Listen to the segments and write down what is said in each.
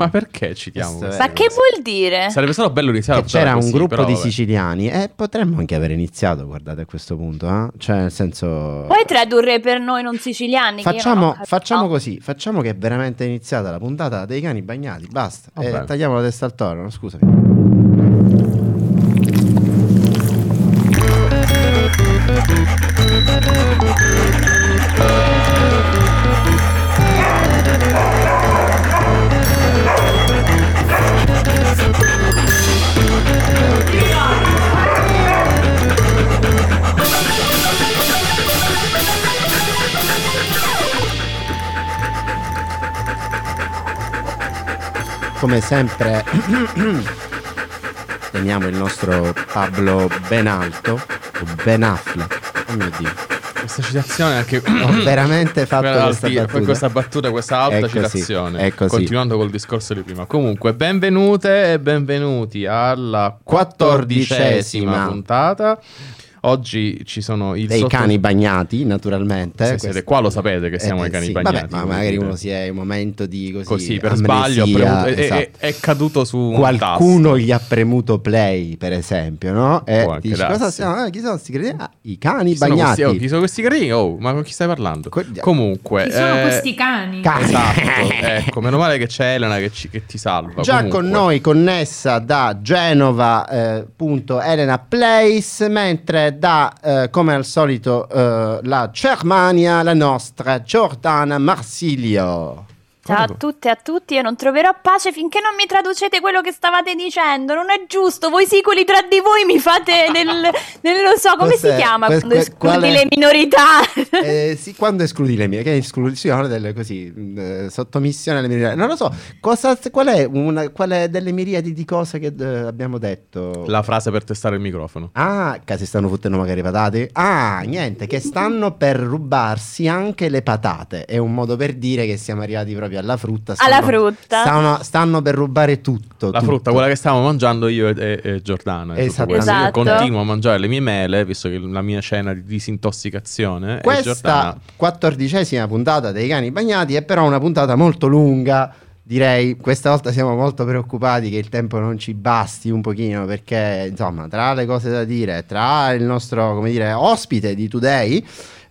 Ma perché citiamo Questo queste è- Ma che vuol dire? Sarebbe stato bello iniziare Che puntata c'era un così, gruppo però di vabbè. siciliani e potremmo anche aver iniziato, guardate, a questo punto, eh? Cioè, nel senso... Puoi tradurre per noi non siciliani? che io non Facciamo, facciamo così, facciamo che è veramente iniziata la puntata dei cani bagnati, basta. Va E bene. tagliamo la testa al toro, no? scusami. Come sempre teniamo il nostro Pablo ben alto, o ben Affleck. Oh mio Dio. Questa citazione anche... Ho veramente fatto questa alti- battuta. questa battuta, questa alta È così, citazione. è così. Continuando col discorso di prima. Comunque, benvenute e benvenuti alla quattordicesima puntata. Oggi ci sono i Dei sotto- cani bagnati, naturalmente. Se Questo- siete qua lo sapete che siamo Eh, i cani sì. bagnati. Vabbè, ma magari uno si è in un momento di così, Così, per amnesia, sbaglio premuto- è, è- esatto. è caduto su un Qualcuno gli ha premuto play, per esempio, no? E Può dici, cosa siamo? Eh, chi sono questi cretini? Ah, i cani Chi sono bagnati. questi, oh, chi sono questi carini? Oh, ma con chi stai parlando? Que- Comunque, Chi sono eh, questi cani? Ca- Esatto, ecco, meno male che c'è Elena che, ci- che ti salva. Già Comunque, con noi connessa da Genova, eh, punto Elena Place, mentre da, eh, come al solito, eh, la Germania, la nostra Giordana Marsilio. Ciao a tutte e a tutti, io non troverò pace finché non mi traducete quello che stavate dicendo. Non è giusto, voi siculi tra di voi mi fate nel, nel- lo so, come Cos'è? si chiama Que- quando escludi le minorità? Eh, sì, quando escludi le mie, che è esclusione delle così, eh, sottomissione alle miriadi. Non lo so, cosa, qual, è una, qual è delle miriadi di cose che eh, abbiamo detto? La frase per testare il microfono. Ah, che si stanno fottendo magari patate? Ah, niente, che stanno per rubarsi anche le patate. È un modo per dire che siamo arrivati proprio alla frutta. Alla stanno- frutta. Stanno, stanno per rubare tutto. La tutto. frutta, quella che stavamo mangiando io e, e, e Giordana. e tutto Esatto. Io continuo a mangiare le mie mele, visto che la mia cena di disintossicazione. Questa quattordicesima puntata dei cani bagnati è però una puntata molto lunga. Direi questa volta siamo molto preoccupati che il tempo non ci basti un pochino perché insomma tra le cose da dire, tra il nostro come dire ospite di Today,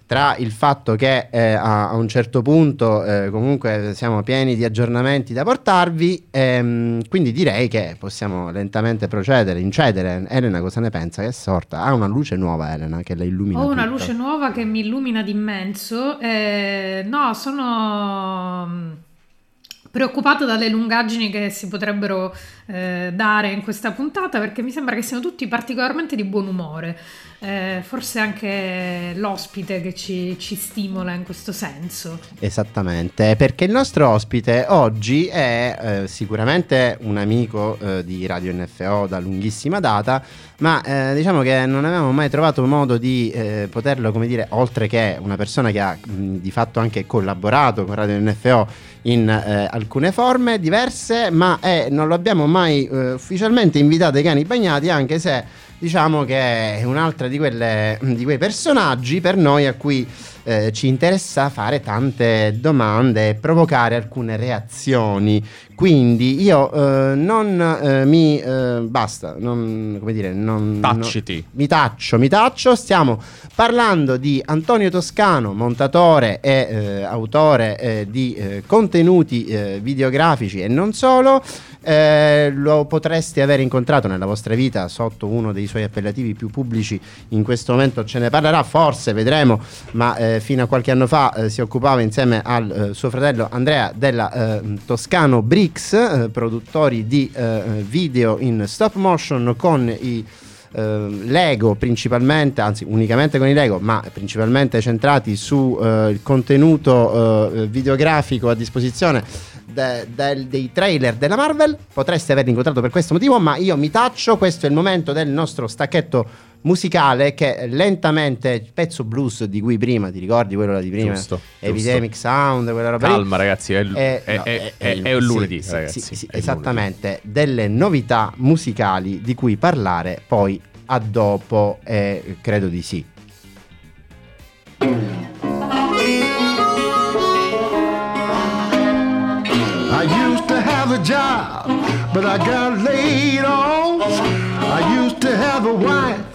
tra il fatto che eh, a, a un certo punto eh, comunque siamo pieni di aggiornamenti da portarvi, ehm, quindi direi che possiamo lentamente procedere, incedere. Elena cosa ne pensa? Che è sorta? Ha una luce nuova Elena che la illumina. Ho una tutta. luce nuova che mi illumina d'immenso. Eh, no, sono preoccupato dalle lungaggini che si potrebbero eh, dare in questa puntata perché mi sembra che siano tutti particolarmente di buon umore. Eh, forse anche l'ospite che ci, ci stimola in questo senso. Esattamente, perché il nostro ospite oggi è eh, sicuramente un amico eh, di Radio NFO da lunghissima data, ma eh, diciamo che non avevamo mai trovato modo di eh, poterlo, come dire, oltre che una persona che ha mh, di fatto anche collaborato con Radio NFO in eh, alcune forme diverse, ma eh, non lo abbiamo mai eh, ufficialmente invitato ai cani bagnati, anche se diciamo che è un'altra di, quelle, di quei personaggi per noi a cui eh, ci interessa fare tante domande e provocare alcune reazioni. Quindi io eh, non eh, mi eh, basta, non, come dire, non, Tacciti. non- mi taccio, mi taccio. Stiamo parlando di Antonio Toscano, montatore e eh, autore eh, di contenuti videografici e non solo. Eh, lo potreste aver incontrato nella vostra vita sotto uno dei suoi appellativi più pubblici. In questo momento ce ne parlerà, forse vedremo, ma eh, fino a qualche anno fa eh, si occupava insieme al eh, suo fratello Andrea della eh, Toscano Bricks, eh, produttori di eh, video in stop motion con i eh, Lego principalmente, anzi unicamente con i Lego, ma principalmente centrati sul contenuto eh, videografico a disposizione de- del- dei trailer della Marvel. Potreste averli incontrato per questo motivo, ma io mi taccio. Questo è il momento del nostro stacchetto musicale che lentamente il pezzo blues di cui prima ti ricordi quello di prima Giusto, Epidemic Sound quella roba lì. Calma, ragazzi, è, Eh, è- no, è- è- è- è- è un sì, lunedì, sì, ragazzi. sì, sì, il esattamente, delle novità musicali di cui parlare poi a dopo, eh, credo di sì. Job, but I got laid off. I used to have a wife,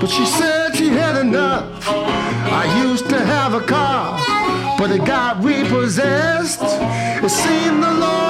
but she said she had enough. I used to have a car, but it got repossessed. It seemed the Lord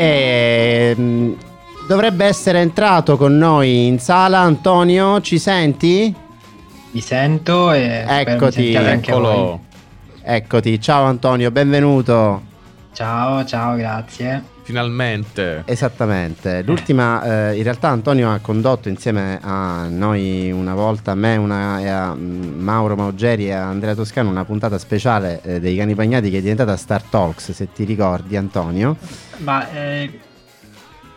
E, mm, dovrebbe essere entrato con noi in sala Antonio, ci senti? Vi sento e mi Eccoti. Eccolo. Eccoti, ciao Antonio, benvenuto. Ciao, ciao, grazie. Finalmente. Esattamente, l'ultima, eh, in realtà Antonio ha condotto insieme a noi una volta, a me una, e a mm, Mauro Maugeri e a Andrea Toscano una puntata speciale eh, dei cani bagnati che è diventata Star Talks, se ti ricordi Antonio. Ma eh,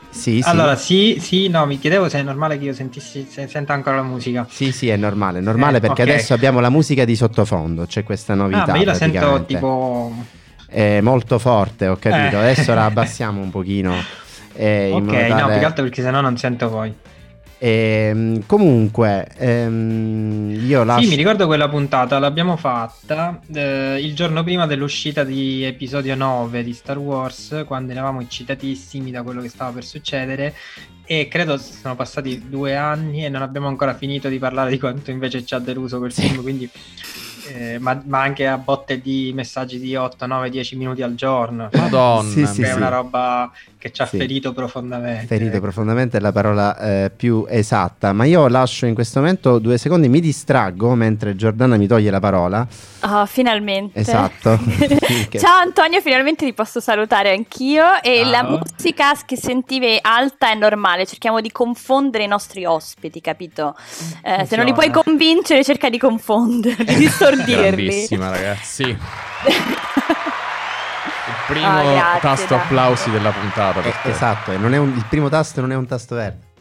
Sì, sì. allora sì, sì, no, mi chiedevo se è normale che io sentissi, se senta ancora la musica. Sì, sì, è normale, è normale Eh, perché ok. adesso abbiamo la musica di sottofondo, c'è questa novità. Ah, ma io la sento tipo. È molto forte, ho capito. Eh. Adesso la abbassiamo un pochino. eh, Ok, modo no, tale- più che altro perché sennò non sento voi. Ehm, comunque, ehm, io lascio. Sì, mi ricordo quella puntata, l'abbiamo fatta eh, il giorno prima dell'uscita di episodio 9 di Star Wars, quando eravamo eccitatissimi da quello che stava per succedere. E credo sono passati due anni e non abbiamo ancora finito di parlare di quanto invece ci ha deluso quel film. Quindi, eh, ma, ma anche a botte di messaggi di 8, 9, 10 minuti al giorno. Madonna. Sì, sì, è sì. una roba che ci ha Sì. ferito profondamente. Ferito ecco. profondamente è la parola eh, più esatta, ma io lascio in questo momento due secondi, mi distraggo mentre Giordana mi toglie la parola. Oh, finalmente. Esatto. Ciao Antonio, finalmente ti posso salutare anch'io. E Ciao. la musica che sentivi alta è normale, cerchiamo di confondere i nostri ospiti, capito? Eh, se non li puoi convincere, cerca di confonderli, di stordirli. Grandissima, ragazzi. Il primo Ah, grazie, tasto dai. applausi della puntata. eh, esatto, e non è un- il primo tasto non è un tasto verde.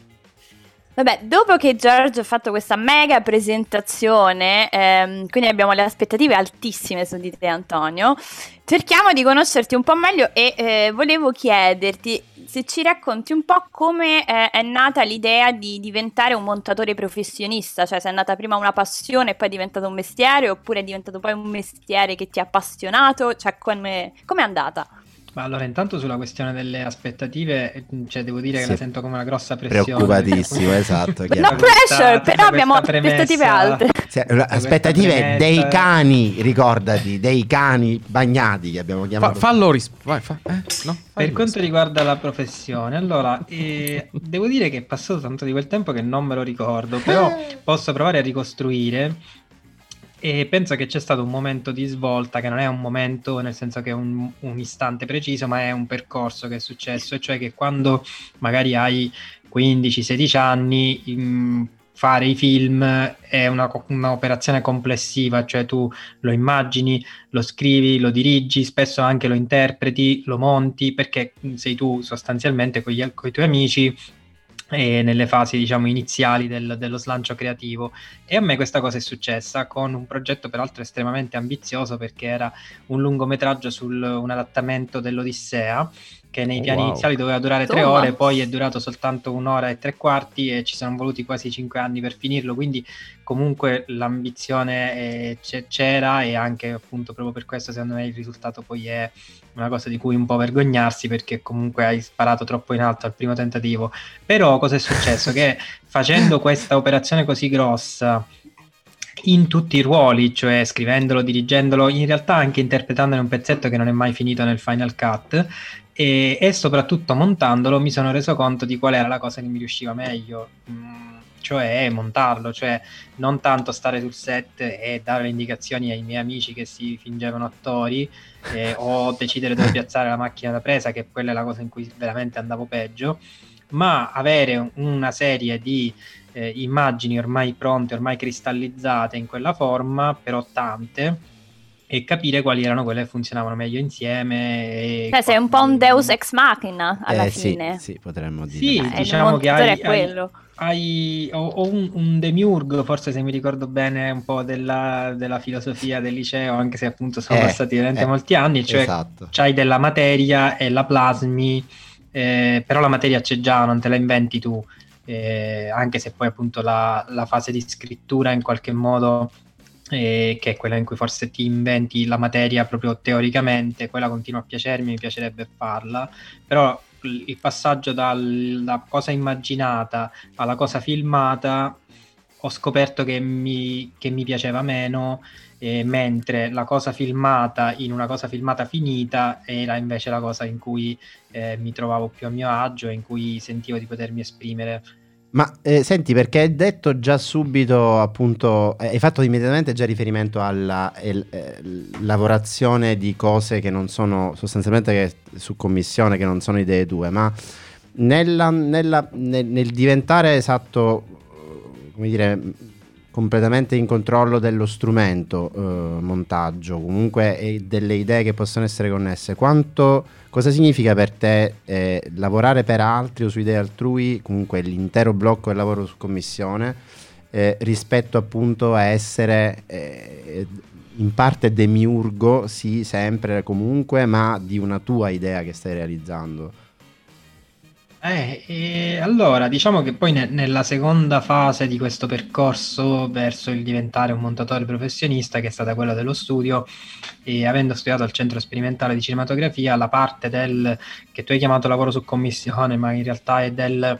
Vabbè, dopo che Giorgio ha fatto questa mega presentazione, ehm, quindi abbiamo le aspettative altissime su di te Antonio, cerchiamo di conoscerti un po' meglio e eh, volevo chiederti se ci racconti un po' come eh, è nata l'idea di diventare un montatore professionista, cioè se è nata prima una passione e poi è diventato un mestiere oppure è diventato poi un mestiere che ti ha appassionato, cioè come è andata? Ma allora, intanto sulla questione delle aspettative, eh, cioè devo dire che Sì. la sento come una grossa pressione. Preoccupatissimo, esatto. No pressure, tutta però abbiamo questa aspettative alte. Sì, aspettative premessa- dei cani, ricordati, dei cani bagnati che abbiamo Fa- chiamato. fallo ris- vai, fa- eh, no, Per fallo quanto riguarda la professione, allora eh, devo dire che è passato tanto di quel tempo che non me lo ricordo, però posso provare a ricostruire e penso che c'è stato un momento di svolta che non è un momento nel senso che è un, un istante preciso, ma è un percorso che è successo, e cioè che quando magari hai 15-16 anni mm, fare i film è una un'operazione complessiva, cioè tu lo immagini, lo scrivi, lo dirigi, spesso anche lo interpreti, lo monti, perché sei tu sostanzialmente con, i tuoi amici nelle fasi diciamo iniziali del- dello slancio creativo. E a me questa cosa è successa con un progetto peraltro estremamente ambizioso perché era un lungometraggio su un adattamento dell'Odissea che nei Oh, piani wow. iniziali doveva durare tre ore poi è durato soltanto un'ora e tre quarti e ci sono voluti quasi cinque anni per finirlo quindi comunque l'ambizione eh, c'era e anche appunto proprio per questo secondo me il risultato poi è una cosa di cui un po' vergognarsi perché comunque hai sparato troppo in alto al primo tentativo però cosa è successo? che facendo questa operazione così grossa in tutti i ruoli, cioè scrivendolo, dirigendolo, in realtà anche interpretandone un pezzetto che non è mai finito nel Final Cut e, e soprattutto montandolo mi sono reso conto di qual era la cosa che mi riusciva meglio. Mm, cioè montarlo, cioè non tanto stare sul set e dare le indicazioni ai miei amici che si fingevano attori eh, o decidere dove piazzare la macchina da presa, che quella è la cosa in cui veramente andavo peggio, ma avere una serie di eh, immagini ormai pronte, ormai cristallizzate in quella forma, però tante, e capire quali erano quelle che funzionavano meglio insieme. Cioè, sei un po' un Deus ex machina alla Eh, fine. Sì, sì, potremmo dire. Sì, Eh, diciamo che hai, è quello. hai- ho, ho un, un demiurgo, forse se mi ricordo bene, un po' della, della filosofia del liceo, anche se appunto sono Eh, passati veramente eh, molti anni, cioè esatto. c'hai della materia e la plasmi, eh, però la materia c'è già, non te la inventi tu, eh, anche se poi appunto la, la fase di scrittura in qualche modo, eh, che è quella in cui forse ti inventi la materia proprio teoricamente, quella continua a piacermi, mi piacerebbe farla, però il passaggio dalla cosa immaginata alla cosa filmata ho scoperto che mi, che mi piaceva meno, eh, mentre la cosa filmata in una cosa filmata finita era invece la cosa in cui eh, mi trovavo più a mio agio e in cui sentivo di potermi esprimere. Ma eh, senti, perché hai detto già subito, appunto, eh, hai fatto immediatamente già riferimento alla el- eh, lavorazione di cose che non sono sostanzialmente su commissione, che non sono idee tue, ma nella- nella- nel, nel diventare esatto, eh, come dire, completamente in controllo dello strumento eh, montaggio, comunque delle idee che possono essere connesse, quanto cosa significa per te eh, lavorare per altri o su idee altrui, comunque l'intero blocco del lavoro su commissione, eh, rispetto appunto a essere eh, in parte demiurgo, sì, sempre, comunque, ma di una tua idea che stai realizzando. Eh, allora, diciamo che poi ne- nella seconda fase di questo percorso verso il diventare un montatore professionista, che è stata quella dello studio, e avendo studiato al centro sperimentale di cinematografia, la parte del che tu hai chiamato lavoro su commissione, ma in realtà è del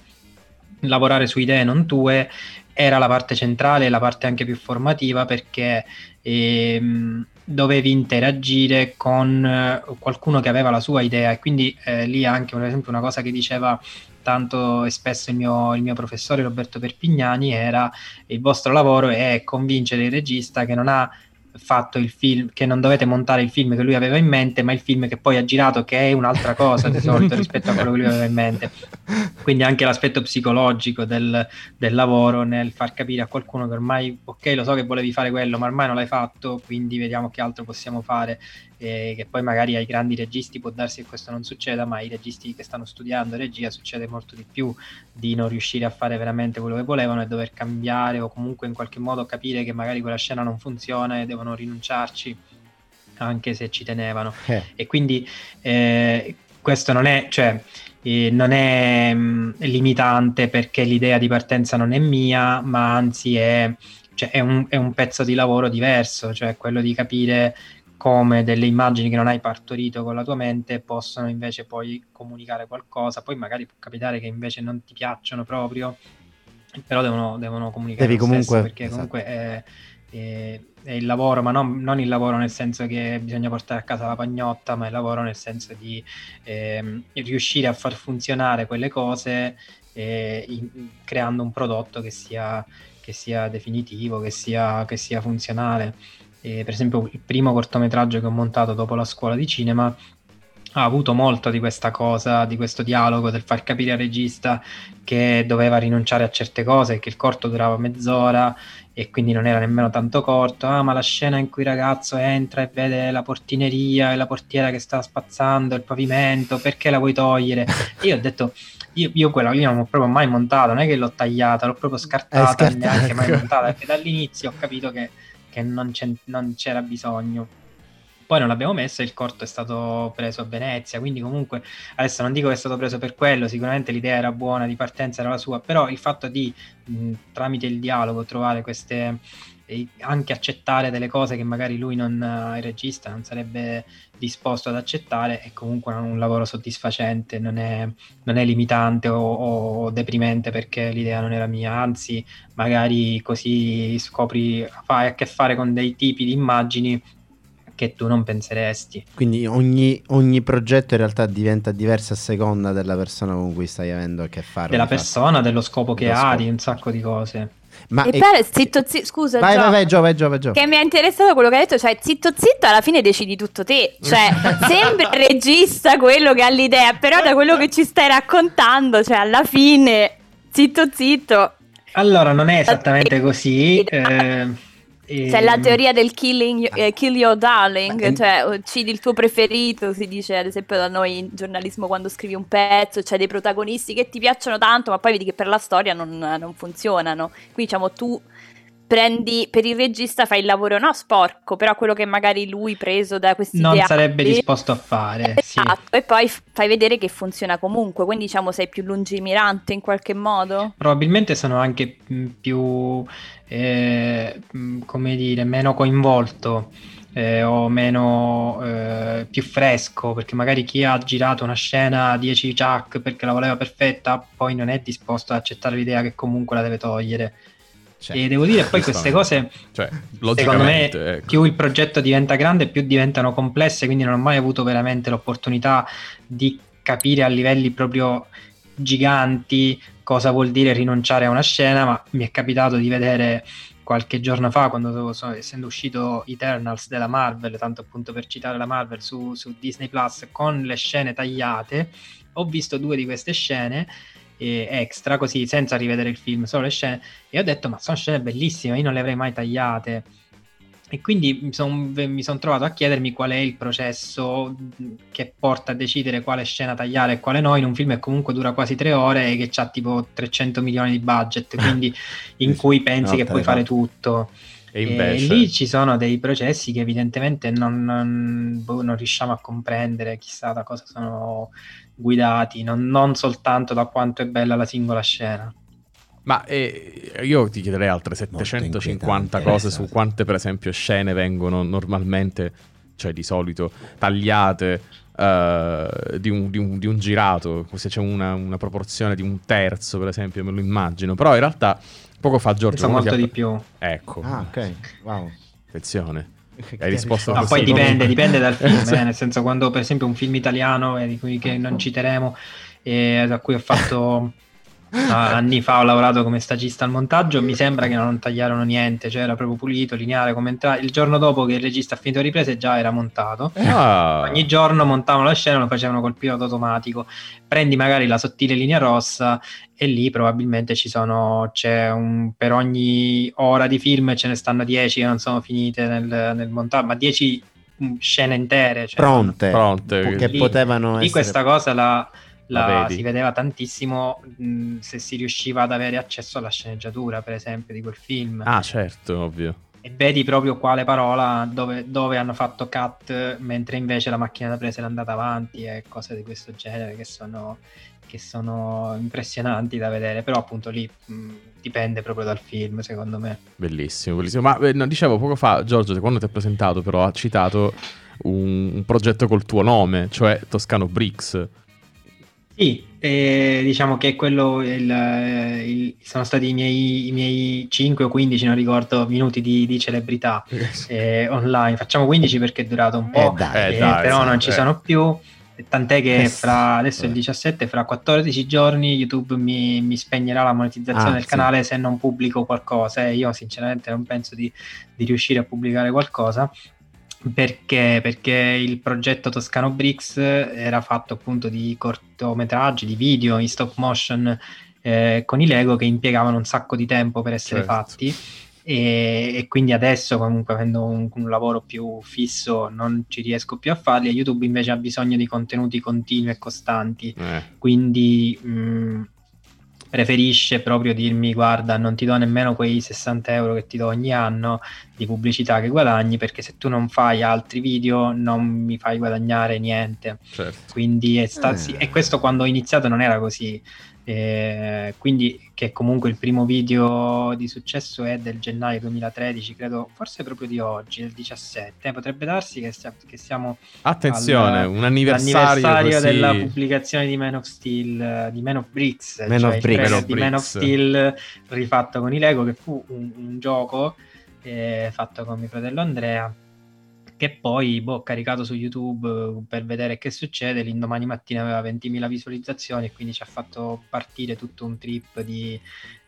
lavorare su idee non tue, era la parte centrale la parte anche più formativa perché ehm, dovevi interagire con eh, qualcuno che aveva la sua idea e quindi eh, lì anche per esempio una cosa che diceva tanto e spesso il mio, il mio professore Roberto Perpignani era il vostro lavoro è convincere il regista che non ha fatto il film, che non dovete montare il film che lui aveva in mente, ma il film che poi ha girato che è un'altra cosa di solito rispetto a quello che lui aveva in mente. Quindi anche l'aspetto psicologico del, del lavoro nel far capire a qualcuno che ormai, ok, lo so che volevi fare quello, ma ormai non l'hai fatto, quindi vediamo che altro possiamo fare. E che poi magari ai grandi registi può darsi che questo non succeda, ma ai registi che stanno studiando regia succede molto di più di non riuscire a fare veramente quello che volevano e dover cambiare o comunque in qualche modo capire che magari quella scena non funziona e devono rinunciarci anche se ci tenevano. Eh, E quindi eh, questo non è, cioè, eh, non è mh, limitante perché l'idea di partenza non è mia, ma anzi è, cioè, è un, è un pezzo di lavoro diverso, cioè quello di capire come delle immagini che non hai partorito con la tua mente possono invece poi comunicare qualcosa. Poi magari può capitare che invece non ti piacciono proprio, però devono, devono comunicare Devi comunque- perché esatto. comunque è, è- è il lavoro, ma non, non il lavoro nel senso che bisogna portare a casa la pagnotta, ma il lavoro nel senso di ehm, riuscire a far funzionare quelle cose eh, in- creando un prodotto che sia, che sia definitivo, che sia, che sia funzionale. E, per esempio, il primo cortometraggio che ho montato dopo la scuola di cinema ha avuto molto di questa cosa, di questo dialogo, del far capire al regista che doveva rinunciare a certe cose, che il corto durava mezz'ora e quindi non era nemmeno tanto corto. Ah, ma la scena in cui il ragazzo entra e vede la portineria e la portiera che sta spazzando il pavimento, perché la vuoi togliere? E io ho detto, io, io quella lì non l'ho proprio mai montata, non è che l'ho tagliata, l'ho proprio scartata, scartata, neanche mai montata, perché dall'inizio ho capito che, che non, non c'era bisogno. Poi non l'abbiamo messo e il corto è stato preso a Venezia, quindi comunque adesso non dico che è stato preso per quello, sicuramente l'idea era buona, di partenza era la sua, però il fatto di mh, tramite il dialogo trovare queste e anche accettare delle cose che magari lui non, eh, il regista non sarebbe disposto ad accettare è comunque un lavoro soddisfacente, non è, non è limitante o, o deprimente perché l'idea non era mia, anzi magari così scopri, fai a che fare con dei tipi di immagini che tu non penseresti. Quindi ogni, ogni progetto in realtà diventa diverso a seconda della persona con cui stai avendo a che fare. Della di fatto. persona, dello scopo che Dello ha, scopo. di un sacco di cose. Ma e e- zitto, zitto, scusa, vai, Gio, vai, vai, Gio, vai, Gio, vai, Gio. che mi è interessato quello che hai detto, cioè zitto zitto alla fine decidi tutto te, cioè sembra il regista quello che ha l'idea, però da quello che ci stai raccontando, cioè alla fine zitto zitto, Allora, non è esattamente così. eh, e- c'è la teoria del killing, eh, kill your darling, Ma- cioè uccidi il tuo preferito, si dice ad esempio da noi in giornalismo quando scrivi un pezzo, c'è dei protagonisti che ti piacciono tanto, ma poi vedi che per la storia non, non funzionano, quindi diciamo tu prendi per il regista fai il lavoro no sporco, però quello che magari lui preso da questi non ideali- sarebbe disposto a fare. sì. Esatto, e poi fai vedere che funziona comunque, quindi diciamo sei più lungimirante in qualche modo. Probabilmente sono anche mh, più, eh, mh, come dire, meno coinvolto eh, o meno eh, più fresco, perché magari chi ha girato una scena 10 chuck perché la voleva perfetta, poi non è disposto ad accettare l'idea che comunque la deve togliere. Cioè, E devo dire, poi queste cose, Cioè, secondo me, ecco. più il progetto diventa grande, più diventano complesse, quindi non ho mai avuto veramente l'opportunità di capire a livelli proprio giganti cosa vuol dire rinunciare a una scena, ma mi è capitato di vedere qualche giorno fa, quando so- essendo uscito Eternals della Marvel, tanto appunto per citare la Marvel su, su Disney Plus, con le scene tagliate, ho visto due di queste scene eh, extra, così senza rivedere il film, solo le scene, e ho detto, ma sono scene bellissime, io non le avrei mai tagliate. E quindi mi sono trovato a chiedermi qual è il processo che porta a decidere quale scena tagliare e quale no in un film che comunque dura quasi tre ore e che ha tipo 300 milioni di budget, quindi in cui pensi No, che puoi fare fa. tutto. E E invece... lì ci sono dei processi che evidentemente non, non- boh, non riusciamo a comprendere chissà da cosa sono guidati, non, non soltanto da quanto è bella la singola scena. Ma eh, io ti chiederei altre Molto 750 inquietante, cose su quante, per esempio, scene vengono normalmente, cioè di solito, tagliate eh, di, un, di un- di un girato, se c'è una, una proporzione di un terzo, per esempio, me lo immagino. Però in realtà, poco fa Giorgio... Penso uno molto ha- di più. Ecco, Ah, ok. Wow. attenzione. Hai risposto Ma così, poi dipende, comunque. dipende dal film, eh, nel senso quando per esempio un film italiano eh, di cui che non citeremo, eh, da cui ho fatto anni fa, ho lavorato come stagista al montaggio, mi sembra che non tagliarono niente, cioè era proprio pulito, lineare, come entra- il giorno dopo che il regista ha finito le riprese già era montato. Ah, Ogni giorno montavano la scena, lo facevano col pilota automatico. Prendi magari la sottile linea rossa e lì probabilmente ci sono, c'è un, per ogni ora di film ce ne stanno 10 che non sono finite nel, nel montaggio, ma 10 mm, scene intere. Cioè, Pronte. Pronte. Che Lì- potevano Lì essere... questa cosa la, la- si vedeva tantissimo mh, se si riusciva ad avere accesso alla sceneggiatura, per esempio, di quel film. Ah, certo, ovvio. E vedi proprio quale parola dove, dove hanno fatto cut, mentre invece la macchina da presa era andata avanti e cose di questo genere che sono, che sono impressionanti da vedere. Però appunto lì mh, dipende proprio dal film, secondo me. Bellissimo, bellissimo. Ma eh, no, dicevo poco fa, Giorgio, quando ti ha presentato, però, ha citato un, un progetto col tuo nome, cioè Toscano Bricks. Sì, eh, diciamo che quello il- eh, il- sono stati i miei, i miei 5 o 15, non ricordo, minuti di, di celebrità eh, online. Facciamo 15 perché è durato un po', Eh, dai. Eh, eh, dai, però sì, non ci eh. sono più. Tant'è che fra adesso è il eh. 17, fra 14 giorni YouTube mi, mi spegnerà la monetizzazione Ah, del sì. canale se non pubblico qualcosa. E io sinceramente non penso di, di riuscire a pubblicare qualcosa. Perché? Perché il progetto Toscano Bricks era fatto appunto di cortometraggi, di video in stop motion eh, con i Lego che impiegavano un sacco di tempo per essere Certo. fatti e, e quindi adesso comunque avendo un, un lavoro più fisso non ci riesco più a farli YouTube invece ha bisogno di contenuti continui e costanti Eh, quindi mh, preferisce proprio dirmi guarda non ti do nemmeno quei 60 euro che ti do ogni anno di pubblicità che guadagni perché se tu non fai altri video non mi fai guadagnare niente certo. quindi è sta- Eh. sì, e questo quando ho iniziato non era così Eh, quindi che comunque il primo video di successo è del gennaio 2013 credo forse proprio di oggi del 17 Eh, potrebbe darsi che, sia- che siamo Attenzione, al- un anniversario, della pubblicazione di Man of Steel, di Man of Bricks, Man cioè of Bricks. Man of di Man of Bricks. Steel rifatto con i Lego, che fu un, un gioco eh, fatto con mio fratello Andrea, che poi boh, ho caricato su YouTube eh, per vedere che succede, l'indomani mattina aveva 20.000 visualizzazioni e quindi ci ha fatto partire tutto un trip di,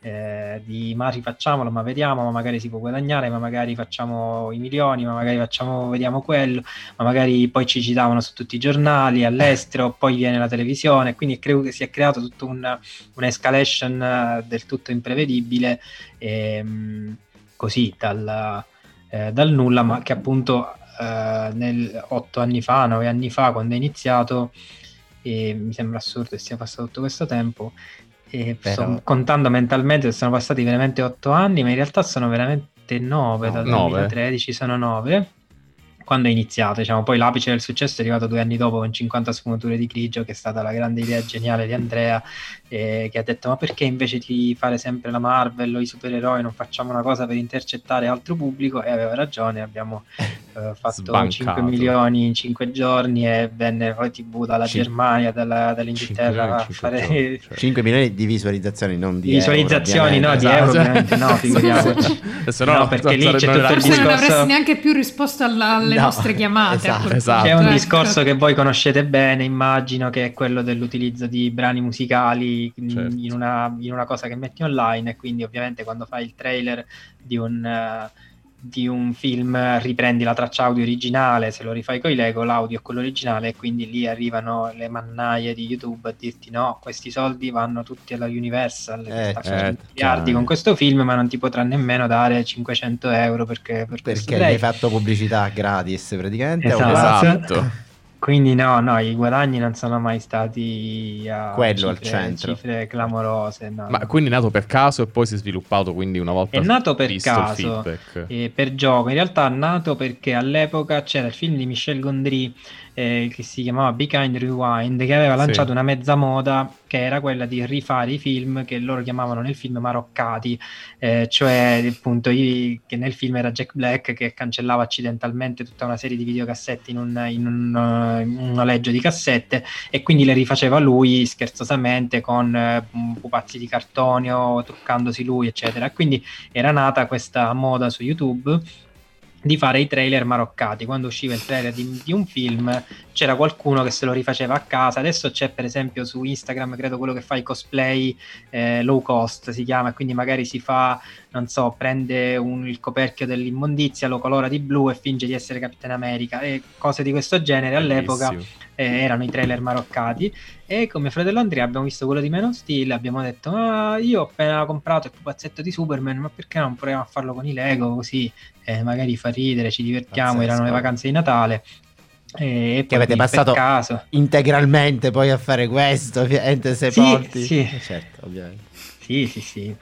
eh, di ma rifacciamolo, ma vediamo, ma magari si può guadagnare, ma magari facciamo i milioni, ma magari facciamo, vediamo quello, ma magari poi ci citavano su tutti i giornali all'estero, poi viene la televisione, quindi credo che si è creato tutto un, un'escalation eh, del tutto imprevedibile, ehm, così dal, eh, dal nulla, ma che appunto eh, nel, otto anni fa, nove anni fa, quando è iniziato, e mi sembra assurdo che sia passato tutto questo tempo. E Però- sto contando mentalmente, sono passati veramente otto anni, ma in realtà sono veramente nove, No, dal nove. 2013 sono nove. Quando è iniziato, diciamo, poi l'apice del successo è arrivato due anni dopo con 50 sfumature di grigio, che è stata la grande idea geniale di Andrea, eh, che ha detto: Ma perché invece di fare sempre la Marvel o i supereroi non facciamo una cosa per intercettare altro pubblico? E aveva ragione, abbiamo eh, fatto Sbancato. 5 milioni in 5 giorni e venne poi TV dalla Cin- Germania, dalla- dall'Inghilterra a Cinque fare giorni, cioè. 5 milioni di visualizzazioni, non di visualizzazioni, euro, no, di ovviamente. euro ovviamente no, figuriamoci. Adesso No, perché lì c'è tutto il Forse non discorso- avresti neanche più risposto alla- alle No, nostre chiamate. esatto. Esatto. C'è un ecco. discorso che voi conoscete bene, immagino, che è quello dell'utilizzo di brani musicali in, Certo. in una, in una cosa che metti online e quindi ovviamente quando fai il trailer di un, eh, di un film riprendi la traccia audio originale, se lo rifai con i Lego l'audio è quello originale e quindi lì arrivano le mannaie di YouTube a dirti no, questi soldi vanno tutti alla Universal Eh, sta certo, facendo miliardi con questo film ma non ti potrà nemmeno dare 500 euro perché, per Perché gli hai fatto pubblicità gratis praticamente. Esatto. o quasi. Esatto. Quindi no, no, i guadagni non sono mai stati a Quello al cifre, centro. cifre clamorose. no, Ma quindi è nato per caso e poi si è sviluppato quindi una volta È nato per visto caso. il feedback. Eh, per gioco, in realtà è nato perché all'epoca c'era il film di Michel Gondry eh, che si chiamava Be Kind Rewind che aveva Sì. lanciato una mezza moda che era quella di rifare i film che loro chiamavano nel film maroccati, eh, cioè appunto i- che nel film era Jack Black che cancellava accidentalmente tutta una serie di videocassette in un, in un, eh, in un noleggio di cassette e quindi le rifaceva lui scherzosamente con eh, pupazzi di cartonio, truccandosi lui, eccetera. Quindi era nata questa moda su YouTube di fare i trailer maroccati. Quando usciva il trailer di, di un film c'era qualcuno che se lo rifaceva a casa. Adesso c'è per esempio su Instagram, credo quello che fa i cosplay eh, low cost si chiama, quindi magari si fa, non so, prende un- il coperchio dell'immondizia, lo colora di blu e finge di essere Capitan America e cose di questo genere all'epoca eh, erano i trailer maroccati e con mio fratello Andrea abbiamo visto quello di Man of Steel abbiamo detto ma io ho appena comprato il pupazzetto di Superman ma perché non proviamo a farlo con i Lego così eh, magari fa ridere ci divertiamo Pazzesco. erano le vacanze di Natale e poi avete passato- caso Integralmente poi a fare questo, ovviamente se Sì, porti. sì. Eh, Certo, ovviamente. sì sì sì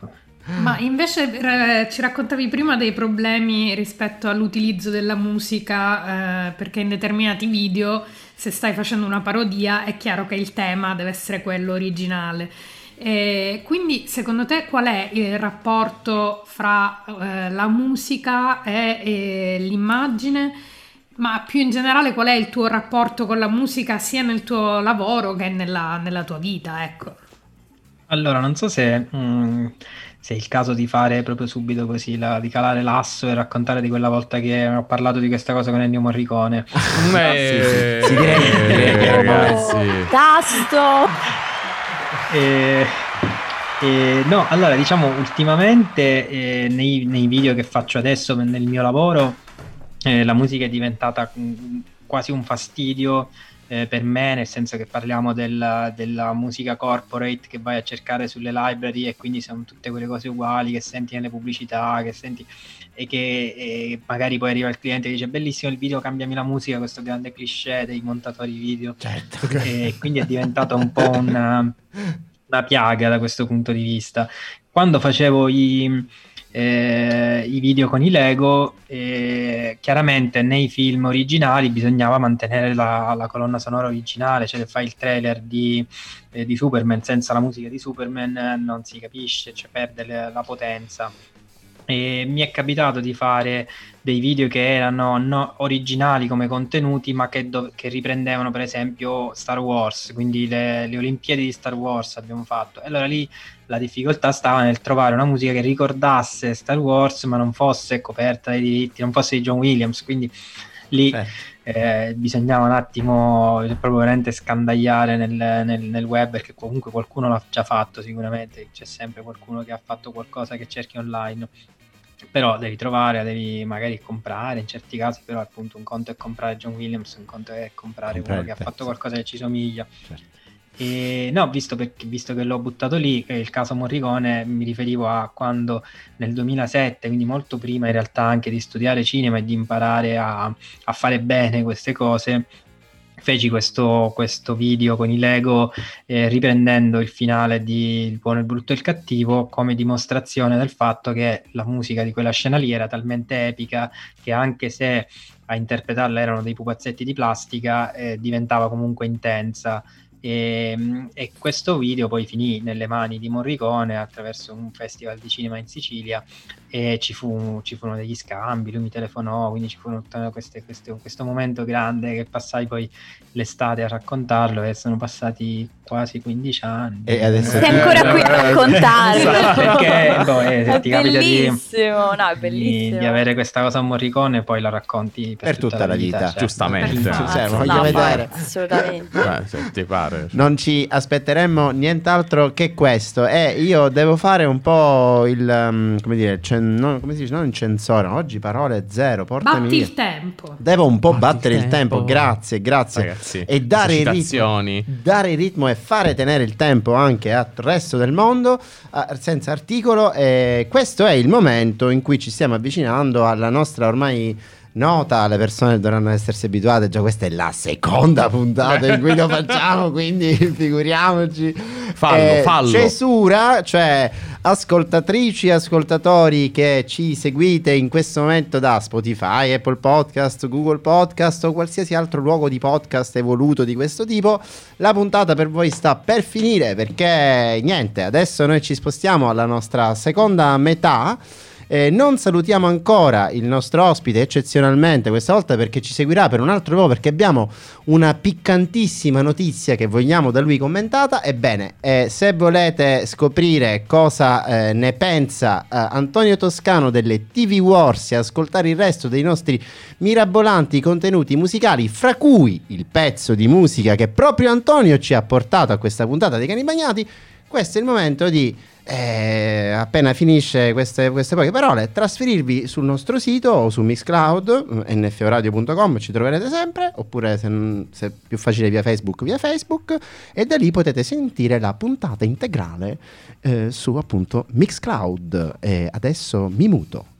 Ma invece eh, ci raccontavi prima dei problemi rispetto all'utilizzo della musica, eh, perché in determinati video, se stai facendo una parodia, è chiaro che il tema deve essere quello originale. E quindi, secondo te, qual è il rapporto fra eh, la musica e, e l'immagine? Ma più in generale, qual è il tuo rapporto con la musica sia nel tuo lavoro che nella, nella tua vita? Ecco. Allora, non so se, mm, se è il caso di fare proprio subito così, la- di calare l'asso e raccontare di quella volta che ho parlato di questa cosa con Ennio Morricone. Eh, sì, sì, direi- direi che- ragazzi. Tasto! E- e no, allora diciamo ultimamente eh, nei, nei video che faccio adesso nel mio lavoro eh, la musica è diventata quasi un fastidio eh, per me, nel senso che parliamo della, della musica corporate che vai a cercare sulle library e quindi sono tutte quelle cose uguali che senti nelle pubblicità, che senti e che e magari poi arriva il cliente e dice bellissimo il video, cambiami la musica, questo grande cliché dei montatori video Certo. e quindi è diventata un po' una, una piaga da questo punto di vista. Quando facevo i, eh, i video con i Lego, eh, chiaramente nei film originali bisognava mantenere la, la colonna sonora originale, cioè se fai il trailer di, eh, di Superman senza la musica di Superman eh, non si capisce, cioè perde le- la potenza. E mi è capitato di fare dei video che erano no- originali come contenuti, ma che, dov- che riprendevano per esempio Star Wars, quindi le, le Olimpiadi di Star Wars abbiamo fatto. E allora lì la difficoltà stava nel trovare una musica che ricordasse Star Wars, ma non fosse coperta dai diritti, non fosse di John Williams, quindi lì Certo. Eh, bisognava un attimo proprio veramente scandagliare nel, nel- nel web perché comunque qualcuno l'ha già fatto sicuramente, c'è sempre qualcuno che ha fatto qualcosa che cerchi online. Però devi trovare, devi magari comprare in certi casi, però appunto un conto è comprare John Williams, un conto è comprare Comprare uno che ha fatto pezzo. qualcosa che ci somiglia. Certo. E no, visto, perché, visto che l'ho buttato lì, il caso Morricone, mi riferivo a quando nel 2007, quindi molto prima in realtà anche di studiare cinema e di imparare a, a fare bene queste cose, feci questo, questo video con i Lego eh, riprendendo il finale di Il buono, il brutto e il cattivo come dimostrazione del fatto che la musica di quella scena lì era talmente epica che anche se a interpretarla erano dei pupazzetti di plastica eh, diventava comunque intensa e, e questo video poi finì nelle mani di Morricone attraverso un festival di cinema in Sicilia e ci, fu, ci furono degli scambi, lui mi telefonò, quindi ci fu tutta queste- queste- questo momento grande che passai poi l'estate a raccontarlo e sono passati quasi 15 anni. E adesso- Sei ancora qui a raccontarlo. Esatto, perché boh, eh, se È ti capita di, bellissimo, no, è di- bellissimo. di avere questa cosa a Morricone poi la racconti per, Per tutta la vita, certo. giustamente. Perfetto. Cioè, No, voglio No, vedere. assolutamente. Beh, se ti pare. Non ci aspetteremmo nient'altro che questo. E io devo fare un po' il. um, come dire, cen- non, come si dice? Non il censore. Oggi parole zero. Portami Batti via. il tempo. Devo un po' Batti battere il il tempo. tempo. Grazie, grazie. Ragazzi, e dare il, ritmo, dare il ritmo e fare tenere il tempo anche al resto del mondo eh, senza articolo. E questo è il momento in cui ci stiamo avvicinando alla nostra ormai nota. Le persone dovranno essersi abituate. Già, questa è la seconda puntata in cui lo facciamo. Quindi figuriamoci. Fallo, fallo. Cesura, cioè ascoltatrici, ascoltatori che ci seguite in questo momento da Spotify, Apple Podcast, Google Podcast o qualsiasi altro luogo di podcast evoluto di questo tipo, la puntata per voi sta per finire perché niente, adesso noi ci spostiamo alla nostra seconda metà. Eh, non salutiamo ancora il nostro ospite eccezionalmente questa volta perché ci seguirà per un altro po' perché abbiamo una piccantissima notizia che vogliamo da lui commentata. Ebbene, eh, se volete scoprire cosa eh, ne pensa eh, Antonio Toscano delle TV Wars e ascoltare il resto dei nostri mirabolanti contenuti musicali, fra cui il pezzo di musica che proprio Antonio ci ha portato a questa puntata dei Cani Bagnati, questo è il momento di, eh, appena finisce queste, queste poche parole, trasferirvi sul nostro sito o su Mixcloud, eh, nforadio.com, ci troverete sempre, oppure se, se più facile via Facebook, via Facebook, e da lì potete sentire la puntata integrale eh, su appunto Mixcloud. E adesso mi muto.